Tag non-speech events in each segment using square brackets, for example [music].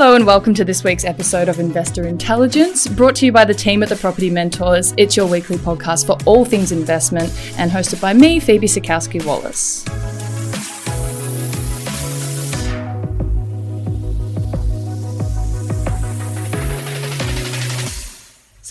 Hello and welcome to this week's episode of Investor Intelligence, brought to you by the team at the Property Mentors. It's your weekly podcast for all things investment and hosted by me, Phoebe Sikowski Wallace.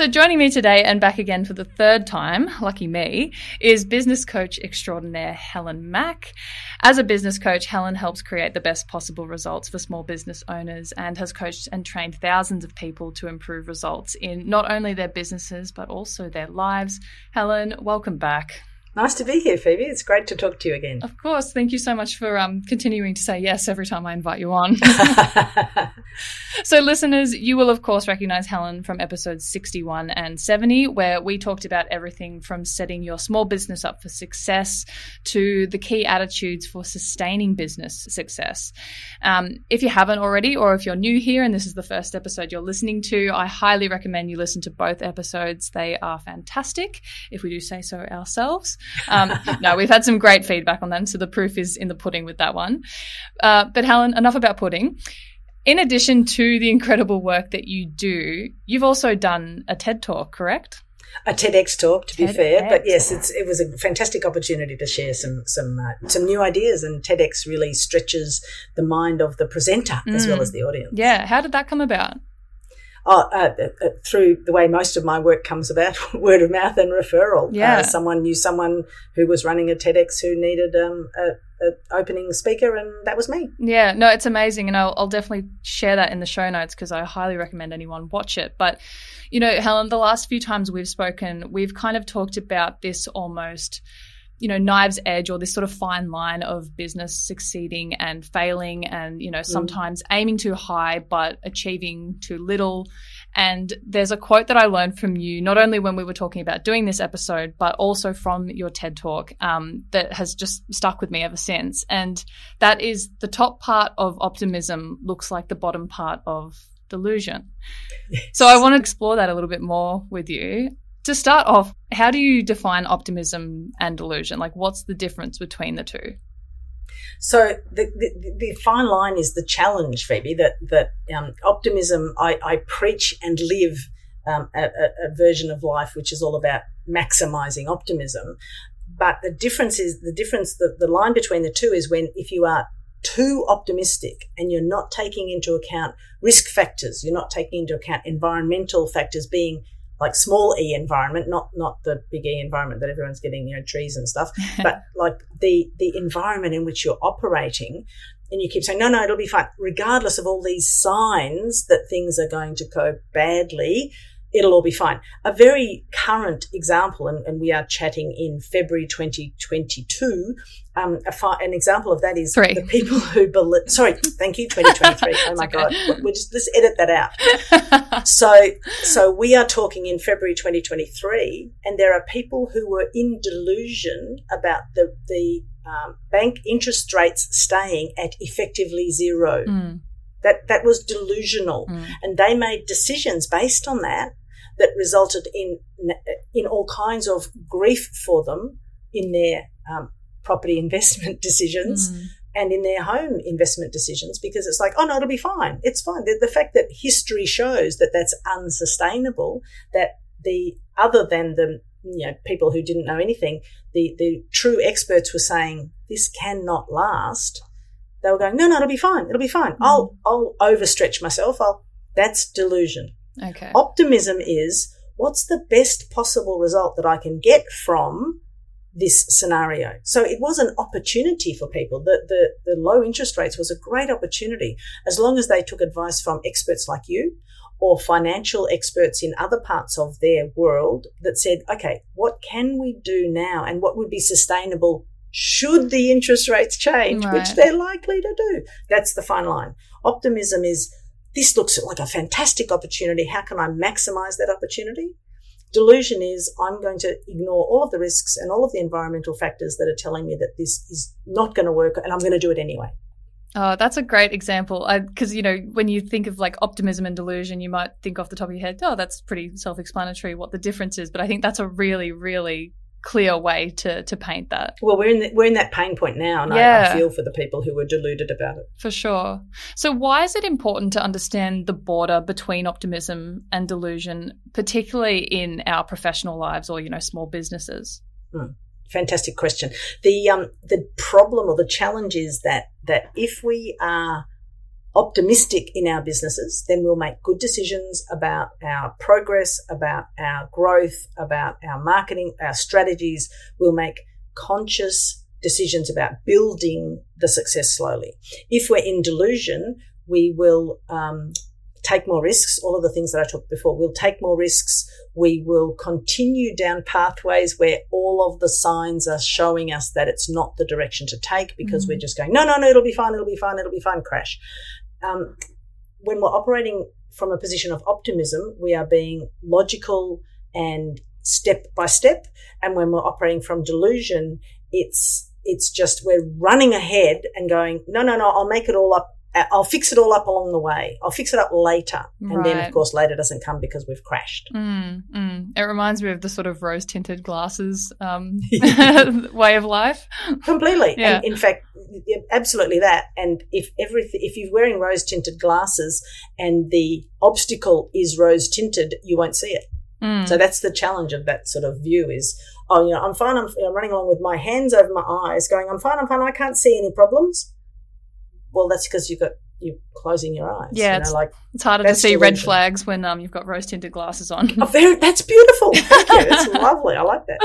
So, joining me today and back again for the third time, lucky me, is business coach extraordinaire Helen Mack. As a business coach, Helen helps create the best possible results for small business owners and has coached and trained thousands of people to improve results in not only their businesses but also their lives. Helen, welcome back. Nice to be here, Phoebe. It's great to talk to you again. Of course. Thank you so much for um, continuing to say yes every time I invite you on. [laughs] [laughs] so, listeners, you will, of course, recognize Helen from episodes 61 and 70, where we talked about everything from setting your small business up for success to the key attitudes for sustaining business success. Um, if you haven't already, or if you're new here and this is the first episode you're listening to, I highly recommend you listen to both episodes. They are fantastic, if we do say so ourselves. Um, no, we've had some great feedback on them, so the proof is in the pudding with that one. Uh, but Helen, enough about pudding. In addition to the incredible work that you do, you've also done a TED talk, correct? a TEDx talk, to TEDx. be fair. But yes, it was a fantastic opportunity to share some some uh, some new ideas, and TEDx really stretches the mind of the presenter mm. as well as the audience. Yeah, how did that come about? Oh, uh, uh, through the way most of my work comes about, [laughs] word of mouth and referral. Uh, yeah. Uh, someone knew someone who was running a TEDx who needed um, a, a, opening speaker, and that was me. Yeah, no, it's amazing, and I'll, I'll definitely share that in the show notes because I highly recommend anyone watch it. But you know, Helen, the last few times we've spoken, we've kind of talked about this almost you know knives edge or this sort of fine line of business succeeding and failing and you know mm. sometimes mm. aiming too high but achieving too little and there's a quote that i learned from you not only when we were talking about doing this episode but also from your ted talk um, that has just stuck with me ever since and that is the top part of optimism looks like the bottom part of delusion yes. [laughs] so i want to explore that a little bit more with you to start off, how do you define optimism and delusion? Like, what's the difference between the two? So the, the, the fine line is the challenge, Phoebe. That that um, optimism, I, I, preach and live um, a, a, version of life which is all about maximizing optimism. But the difference is the difference. The, the line between the two is when if you are too optimistic and you're not taking into account risk factors, you're not taking into account environmental factors being like small e environment, not not the big E environment that everyone's getting, you know, trees and stuff, [laughs] but like the the environment in which you're operating. And you keep saying, no, no, it'll be fine, regardless of all these signs that things are going to go badly it'll all be fine. A very current example, and, and we are chatting in February 2022. Um, fi- an example of that is Three. the people who believe. Sorry, thank you, 2023. [laughs] oh my okay. God, we'll just let's edit that out. [laughs] so, so we are talking in February 2023, and there are people who were in delusion about the the um, bank interest rates staying at effectively zero. Mm. That that was delusional, mm. and they made decisions based on that that resulted in in all kinds of grief for them in their um, property investment [laughs] decisions. Mm. And in their home investment decisions, because it's like, oh no, it'll be fine. It's fine. The, the fact that history shows that that's unsustainable, that the other than the you know people who didn't know anything, the the true experts were saying this cannot last they were going, no, no, it'll be fine. It'll be fine. Mm-hmm. I'll, I'll overstretch myself. I'll, that's delusion. Okay. Optimism is what's the best possible result that I can get from this scenario. So it was an opportunity for people. The, the, the low interest rates was a great opportunity as long as they took advice from experts like you or financial experts in other parts of their world that said, okay, what can we do now and what would be sustainable should the interest rates change, right. which they're likely to do? That's the fine line. Optimism is this looks like a fantastic opportunity. How can I maximize that opportunity? Delusion is I'm going to ignore all of the risks and all of the environmental factors that are telling me that this is not going to work and I'm going to do it anyway. Oh, that's a great example. Because, you know, when you think of like optimism and delusion, you might think off the top of your head, oh, that's pretty self explanatory what the difference is. But I think that's a really, really clear way to to paint that. Well, we're in the, we're in that pain point now, and yeah. I, I, feel for the people who are deluded about it. For sure. So, why is it important to understand the border between optimism and delusion, particularly in our professional lives or you know small businesses? Hmm. Fantastic question. The um the problem or the challenge is that that if we are optimistic in our businesses, then we'll make good decisions about our progress, about our growth, about our marketing, our strategies. We'll make conscious decisions about building the success slowly. If we're in delusion, we will um, take more risks. All of the things that I talked before, we'll take more risks. We will continue down pathways where all of the signs are showing us that it's not the direction to take because mm we're just going, no, no, no, it'll be fine, it'll be fine, it'll be fine, crash um, when we're operating from a position of optimism, we are being logical and step by step. And when we're operating from delusion, it's it's just we're running ahead and going, no, no, no, I'll make it all up I'll fix it all up along the way. I'll fix it up later. And right. then, of course, later doesn't come because we've crashed. Mm, mm. It reminds me of the sort of rose tinted glasses um, [laughs] [laughs] way of life. Completely. Yeah. And in fact, absolutely that. And if everything, if you're wearing rose tinted glasses and the obstacle is rose tinted, you won't see it. Mm. So that's the challenge of that sort of view is, oh, you know, I'm fine. I'm, I'm running along with my hands over my eyes going, I'm fine. I'm fine. I can't see any problems well, that's because you've got you're closing your eyes. Yeah, you know, it's, like it's harder to see red flags when um you've got rose tinted glasses on. oh, very, that's beautiful. [laughs] Thank you. That's lovely. I like that.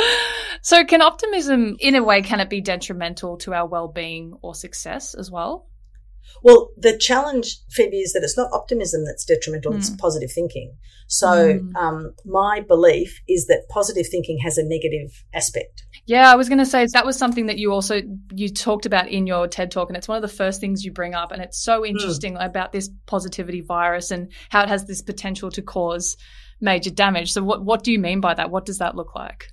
So, can optimism, in a way, can it be detrimental to our well being or success as well? Well, the challenge, Phoebe, is that it's not optimism that's detrimental; mm. it's hmm. positive thinking. So, mm. um, my belief is that positive thinking has a negative aspect. Yeah, I was going to say that was something that you also you talked about in your TED talk, and it's one of the first things you bring up, and it's so hmm. interesting mm. about this positivity virus and how it has this potential to cause major damage. So, what what do you mean by that? What does that look like?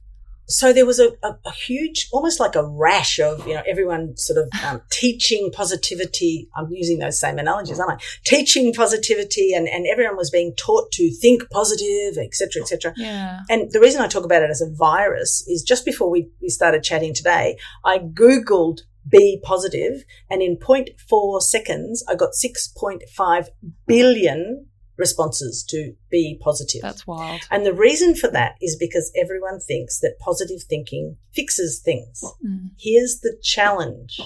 So there was a, a, a, huge, almost like a rash of, you know, everyone sort of um, [laughs] teaching positivity. I'm using those same analogies, aren't I? Teaching positivity and, and everyone was being taught to think positive, etc., etc. Yeah. And the reason I talk about it as a virus is just before we, we started chatting today, I Googled be positive and in 0.4 seconds, I got 6.5 billion responses to be positive. That's wild. And the reason for that is because everyone thinks that positive thinking fixes things. Mm. Here's the challenge.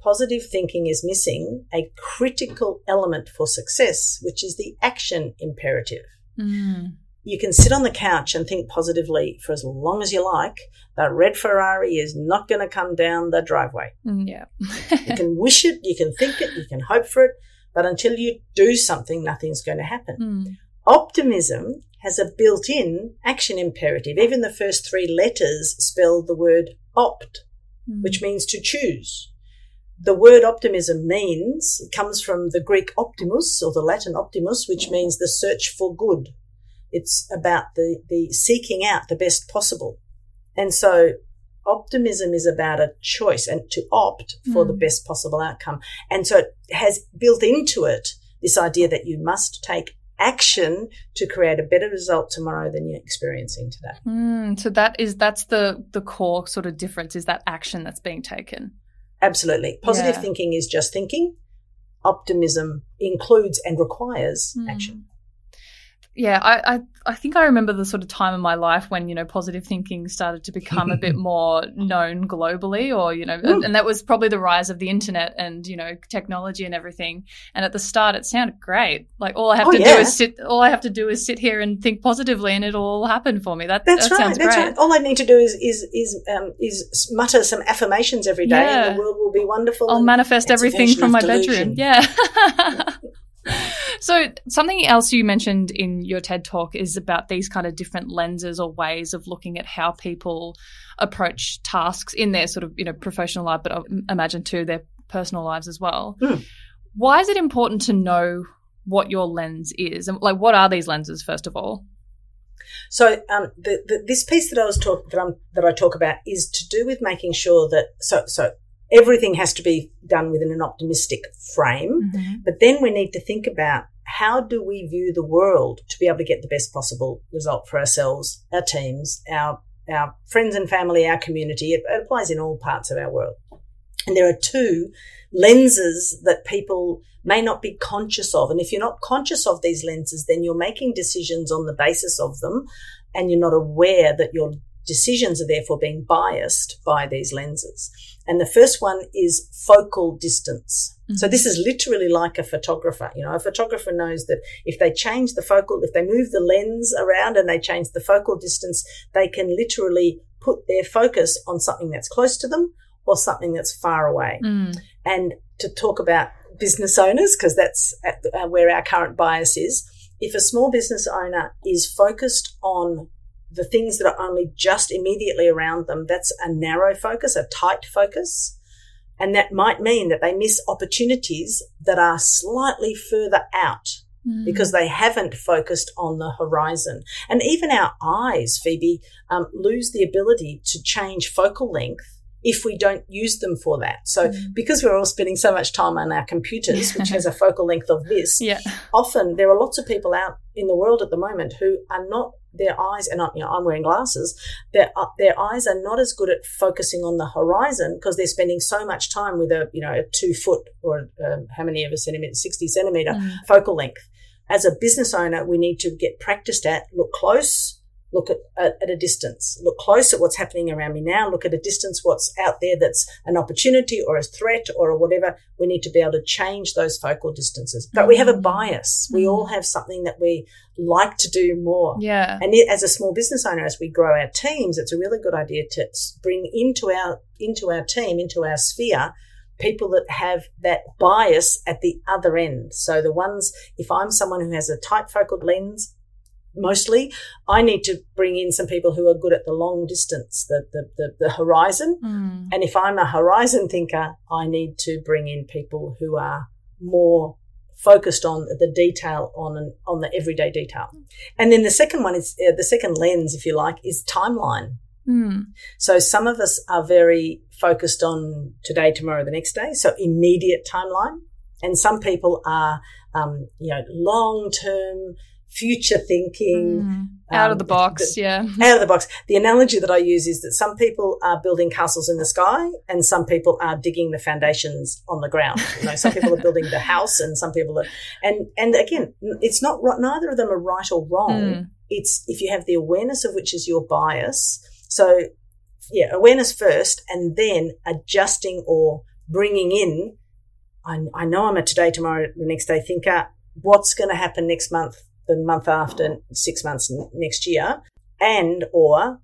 Positive thinking is missing a critical element for success, which is the action imperative. Mm. You can sit on the couch and think positively for as long as you like. The red Ferrari is not going to come down the driveway. Mm, yeah. you can wish it, you can think it, you can hope for it, but until you do something, nothing's going to happen. Mm. Optimism has a built in action imperative. Even the first three letters spell the word opt, mm. which means to choose. The word optimism means, it comes from the Greek optimus or the Latin optimus, which means the search for good. It's about the, the seeking out the best possible. And so optimism is about a choice and to opt for mm. the best possible outcome. And so it has built into it this idea that you must take action to create a better result tomorrow than you're experiencing today. Mm, so that is that's the the core sort of difference is that action that's being taken. Absolutely. Positive yeah. thinking is just thinking. Optimism includes and requires mm. action yeah, I, I, I think I remember the sort of time in my life when you know positive thinking started to become a bit [laughs] more known globally, or you know, and, and, that was probably the rise of the internet and you know technology and everything. And at the start, it sounded great. Like all I have oh, to yeah. do is sit. All I have to do is sit here and think positively, and it'll all happen for me. That that's that right. that's great. right. All I need to do is is is um, is mutter some affirmations every day, yeah. and the world will be wonderful. I'll manifest everything from my delusion. bedroom. Yeah. [laughs] so something else you mentioned in your TED talk is about these kind of different lenses or ways of looking at how people approach tasks in their sort of you know professional life, but I imagine too their personal lives as well. Mm. Why is it important to know what your lens is, and like what are these lenses first of all? So um, the, the, this piece that I was talk that, that I talk about is to do with making sure that so so everything has to be done within an optimistic frame. Mm-hmm. But then we need to think about how do we view the world to be able to get the best possible result for ourselves, our teams, our our friends and family, our community. It, it applies in all parts of our world. And there are two lenses that people may not be conscious of. And if you're not conscious of these lenses, then you're making decisions on the basis of them and you're not aware that your decisions are therefore being biased by these lenses. And the first one is focal distance. Mm-hmm. So this is literally like a photographer. You know, a photographer knows that if they change the focal, if they move the lens around and they change the focal distance, they can literally put their focus on something that's close to them or something that's far away. Mm. And to talk about business owners, because that's uh, where our current bias is. If a small business owner is focused on the things that are only just immediately around them, that's a narrow focus, a tight focus. And that might mean that they miss opportunities that are slightly further out mm. because they haven't focused on the horizon. And even our eyes, Phoebe, um, lose the ability to change focal length if we don't use them for that. So mm. because we're all spending so much time on our computers, which has a focal length of this, yeah. often there are lots of people out in the world at the moment who are not their eyes and you know I'm wearing glasses their uh, their eyes are not as good at focusing on the horizon because they're spending so much time with a you know a two foot or um, how many of a centimeter 60 centimeter mm. focal length as a business owner we need to get practiced at look close look at, at, at, a distance, look close at what's happening around me now, look at a distance what's out there that's an opportunity or a threat or a whatever. We need to be able to change those focal distances. But we have a mm. bias. We mm. all have something that we like to do more. Yeah. And as a small business owner, as we grow our teams, it's a really good idea to bring into our, into our team, into our sphere, people that have that bias at the other end. So the ones, if I'm someone who has a tight focal lens, mostly. I need to bring in some people who are good at the long distance, the the, the, the horizon. Mm. And if I'm a horizon thinker, I need to bring in people who are more focused on the detail on on the everyday detail. And then the second one is uh, the second lens, if you like, is timeline. Mm. So some of us are very focused on today, tomorrow, the next day. So immediate timeline. And some people are, um, you know, long term future thinking. Mm. Out um, of the box, the, yeah. Out of the box. The analogy that I use is that some people are building castles in the sky and some people are digging the foundations on the ground. You know, some people are [laughs] building the house and some people are, and, and again, it's not, neither of them are right or wrong. Mm. It's if you have the awareness of which is your bias. So yeah, awareness first and then adjusting or bringing in. I, I know I'm a today, tomorrow, the next day thinker. What's going to happen next month? The month after, six months next year, and or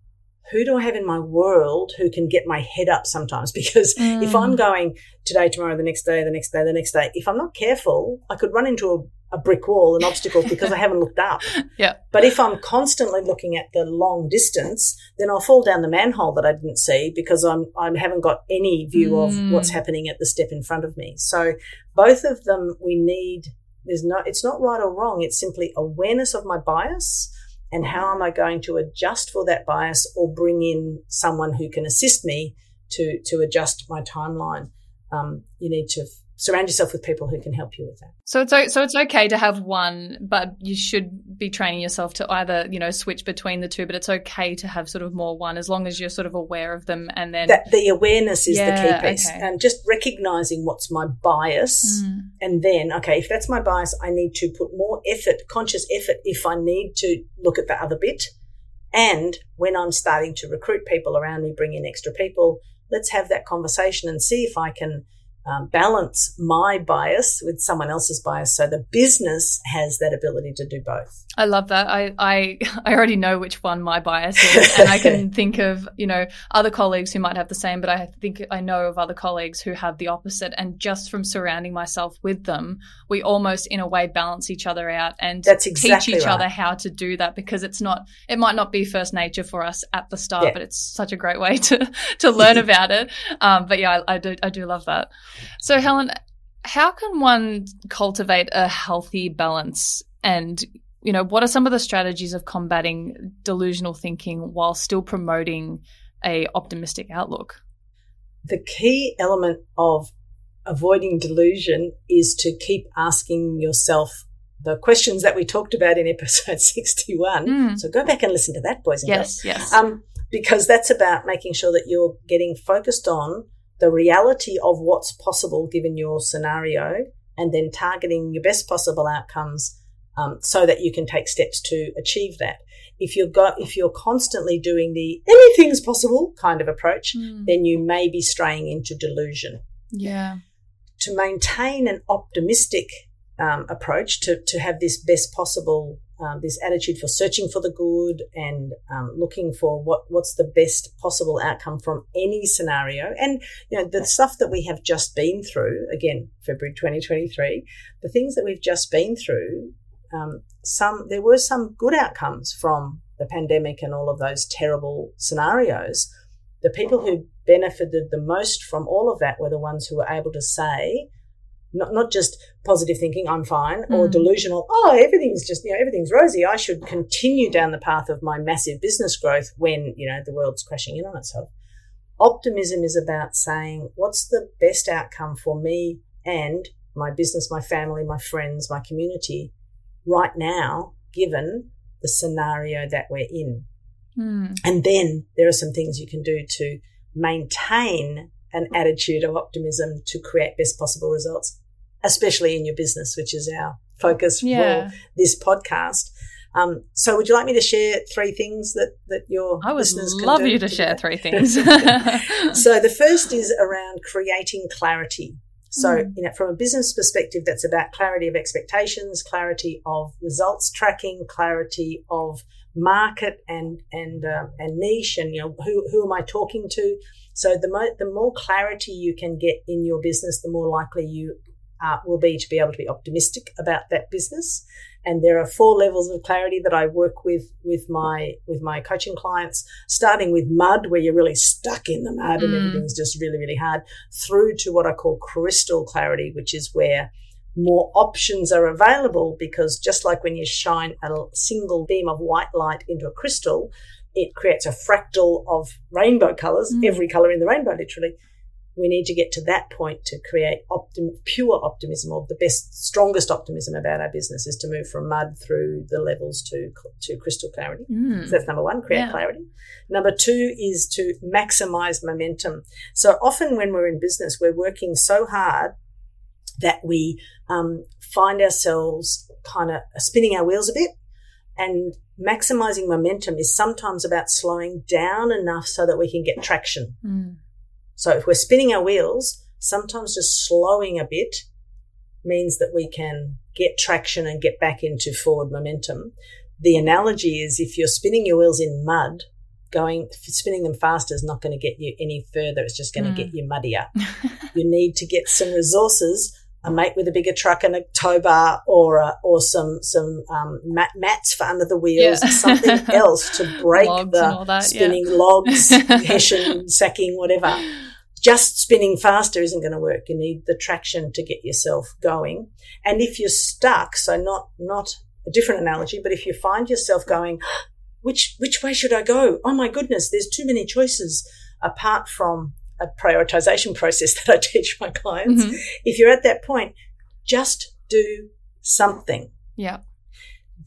who do I have in my world who can get my head up sometimes? [laughs] Because mm. if I'm going today, tomorrow, the next day, the next day, the next day, if I'm not careful, I could run into a, a brick wall, an obstacle because I haven't looked up. [laughs] Yeah. But if I'm constantly looking at the long distance, then I'll fall down the manhole that I didn't see because I'm I haven't got any view mm. of what's happening at the step in front of me. So both of them we need there's no, it's not right or wrong. It's simply awareness of my bias and how am I going to adjust for that bias or bring in someone who can assist me to, to adjust my timeline. Um, you need to surround yourself with people who can help you with that. So it's so it's okay to have one, but you should be training yourself to either you know switch between the two. But it's okay to have sort of more one as long as you're sort of aware of them, and then that the awareness is yeah, the key piece, okay. and just recognizing what's my bias, mm. and then okay, if that's my bias, I need to put more effort, conscious effort, if I need to look at the other bit. And when I'm starting to recruit people around me, bring in extra people, let's have that conversation and see if I can um, balance my bias with someone else's bias so the business has that ability to do both i love that i i, [laughs] I already know which one my bias is and i can [laughs] think of you know other colleagues who might have the same but i think i know of other colleagues who have the opposite and just from surrounding myself with them we almost in a way balance each other out and exactly teach each right. other how to do that because it's not it might not be first nature for us at the start Yeah. but it's such a great way to [laughs] to learn about it um, but yeah I, I do i do love that so, Helen, how can one cultivate a healthy balance? And, you know, what are some of the strategies of combating delusional thinking while still promoting a optimistic outlook? the key element of avoiding delusion is to keep asking yourself the questions that we talked about in episode [laughs] 61 Mm. so go back and listen to that boys and girls Yes, yes. um, because that's about making sure that you're getting focused on the reality of what's possible given your scenario and then targeting your best possible outcomes um, so that you can take steps to achieve that if you've got if you're constantly doing the anything's possible kind of approach Mm. then you may be straying into delusion yeah. to maintain an optimistic um, approach to, to have this best possible um, this attitude for searching for the good and um, looking for what what's the best possible outcome from any scenario and you know the stuff that we have just been through again February 2023 the things that we've just been through um, some there were some good outcomes from the pandemic and all of those terrible scenarios the people who benefited the most from all of that were the ones who were able to say, not, not just positive thinking, I'm fine, or Mm. delusional, oh, everything's just, you know, everything's rosy. I should continue down the path of my massive business growth when, you know, the world's crashing in on itself. Optimism is about saying, what's the best outcome for me and my business, my family, my friends, my community right now, given the scenario that we're in. Mm. And then there are some things you can do to maintain an attitude of optimism to create best possible results, especially in your business, which is our focus Yeah. for this podcast. Um, so, would you like me to share three things that that your I would listeners can love you to share three [laughs] things. so the [laughs] first is around creating clarity. So, Mm. you know, from a business perspective, that's about clarity of expectations, clarity of results tracking, clarity of market and and uh, and niche, and you know who who am I talking to. So the mo- the more clarity you can get in your business, the more likely you uh, will be to be able to be optimistic about that business. And there are four levels of clarity that I work with with my with my coaching clients, starting with mud, where you're really stuck in the mud and Mm. everything's just really really hard, through to what I call crystal clarity, which is where more options are available because just like when you shine a single beam of white light into a crystal, it creates a fractal of rainbow colors, Mm. every color in the rainbow, literally. We need to get to that point to create optim- pure optimism or the best, strongest optimism about our business is to move from mud through the levels to, to crystal clarity. Mm. So that's number one, create Yeah. clarity. Number two is to maximize momentum. So often when we're in business, we're working so hard that we um, find ourselves kind of spinning our wheels a bit. And maximizing momentum is sometimes about slowing down enough so that we can get traction. Mm. So if we're spinning our wheels, sometimes just slowing a bit means that we can get traction and get back into forward momentum. The analogy is if you're spinning your wheels in mud, going spinning them faster is not going to get you any further. It's just going to Mm. get you muddier. [laughs] you need to get some resources. A mate with a bigger truck and a tow bar, or a, or some some um, mat, mats for under the wheels, Yeah. something [laughs] else to break Logs the that, spinning logs, [laughs] hessian, sacking, whatever just spinning faster isn't going to work. You need the traction to get yourself going. And if you're stuck, so not not a different analogy, but if you find yourself going, [gasps] which which way should I go? Oh my goodness, there's too many choices. Apart from a prioritization [laughs] process that I teach my clients, Mhm. if you're at that point, just do something Yeah.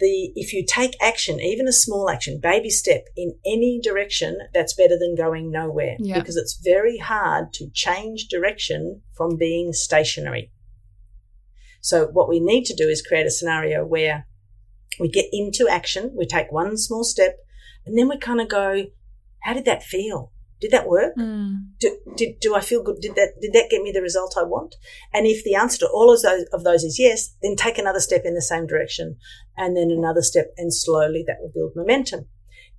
The if you take action, even a small action, baby step in any direction, that's better than going nowhere. Yeah. Because it's very hard to change direction from being stationary. So what we need to do is create a scenario where we get into action, we take one small step, and then we kind of go, how did that feel? Did that work? Mm. Do, did, do I feel good? Did that, did that get me the result I want? And if the answer to all of those, of those is yes, then take another step in the same direction and then another step and slowly that will build momentum.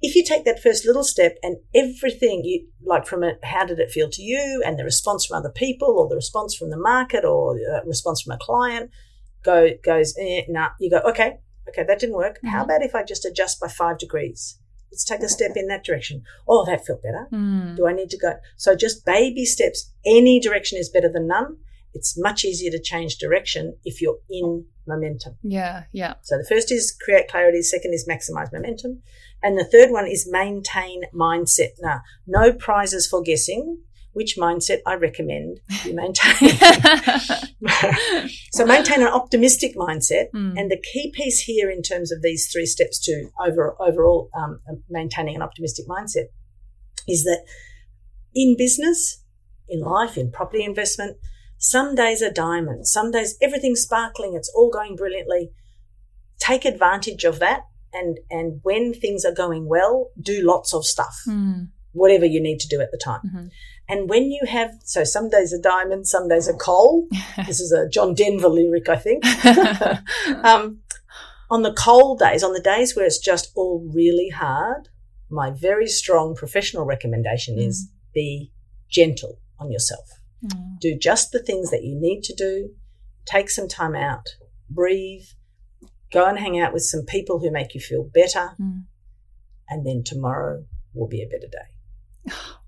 If you take that first little step and everything you like from it, how did it feel to you and the response from other people or the response from the market or uh, response from a client go, goes, eh, nah, you go, okay, okay, that didn't work. How Mhm. about if I just adjust by five degrees? Let's take a step in that direction. Oh, that felt better. Mm. Do I need to go? So just baby steps. Any direction is better than none. It's much easier to change direction if you're in momentum. Yeah, yeah. So the first is create clarity. Second is maximize momentum. And the third one is maintain mindset. Now, no prizes for guessing which mindset I recommend you maintain. [laughs] so maintain an optimistic mindset. Mm. And the key piece here in terms of these three steps to over, overall um, maintaining an optimistic mindset is that in business, in life, in property investment, some days are diamonds. Some days everything's sparkling. It's all going brilliantly. Take advantage of that. And, and when things are going well, do lots of stuff, Mm. whatever you need to do at the time. Mhm. And when you have, so some days are diamonds, some days are coal. [laughs] this is a John Denver lyric, I think. [laughs] um, on the cold days, on the days where it's just all really hard, my very strong professional recommendation is be gentle on yourself. Mm. Do just the things that you need to do. Take some time out, breathe, go and hang out with some people who make you feel better, Mm. and then tomorrow will be a better day. [laughs]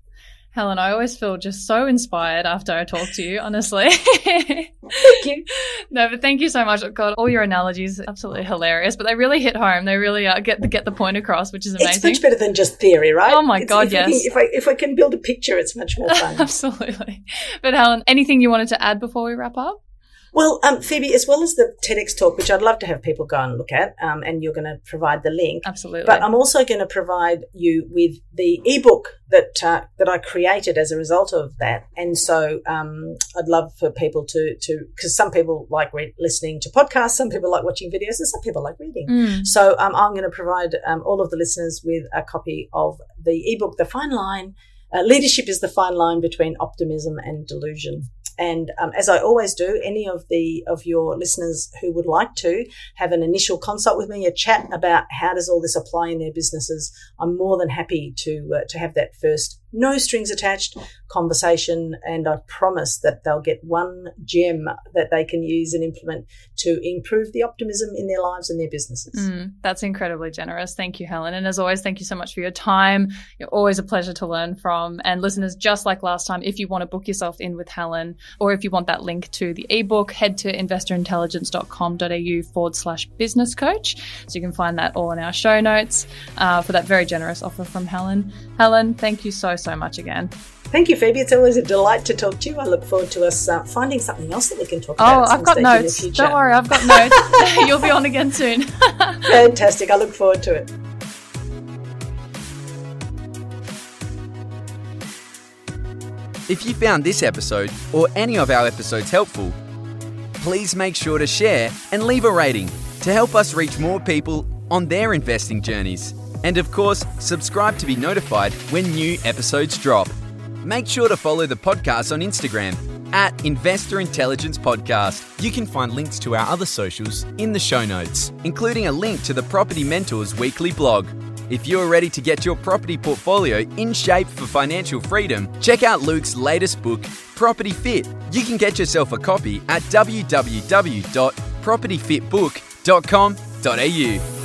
Helen, I always feel just so inspired after I talk to you, honestly. [laughs] [laughs] Thank you. no, but thank you so much. God, all your analogies are absolutely hilarious, but they really hit home. They really uh, get the get the point across, which is amazing. It's much better than just theory, right? Oh my It's- God, if we can- yes. if I if I can build a picture, it's much more [laughs] fun. absolutely. But Helen, anything you wanted to add before we wrap up? Well, um, Phoebe, as well as the TEDx talk, which I'd love to have people go and look at, um, and you're going to provide the link. Absolutely. But I'm also going to provide you with the ebook that uh, that I created as a result of that. And so um, I'd love for people to to because some people like re- listening to podcasts, some people like watching videos, and some people like reading. Mm. So um, I'm going to provide um, all of the listeners with a copy of the ebook, The Fine Line. Uh, leadership is the fine line between optimism and delusion. And um, as I always do, any of the of your listeners who would like to have an initial consult with me, a chat about how does all this apply in their businesses, I'm more than happy to uh, to have that first no strings attached conversation. And I promise that they'll get one gem that they can use and implement to improve the optimism in their lives and their businesses. Mm, that's incredibly generous. Thank you, Helen. And as always, thank you so much for your time. You're always a pleasure to learn from. And listeners, just like last time, if you want to book yourself in with Helen, or if you want that link to the ebook, head to investorintelligence.com.au forward slash business coach. So you can find that all in our show notes uh, for that very generous offer from Helen. Helen, thank you so, so much again. Thank you, Phoebe. It's always a delight to talk to you. I look forward to us uh, finding something else that we can talk Oh, about. Oh, I've got stage in the notes. Don't worry, I've got notes. [laughs] [laughs] You'll be on again soon. [laughs] Fantastic. I look forward to it. If you found this episode or any of our episodes helpful, please make sure to share and leave a rating to help us reach more people on their investing journeys. And of course, subscribe to be notified when new episodes drop. Make sure to follow the podcast on Instagram at Investor Intelligence Podcast. You can find links to our other socials in the show notes, including a link to the Property Mentors weekly blog. If you're ready to get your property portfolio in shape for financial freedom, check out Luke's latest book, Property Fit. You can get yourself a copy at www.propertyfitbook.com.au.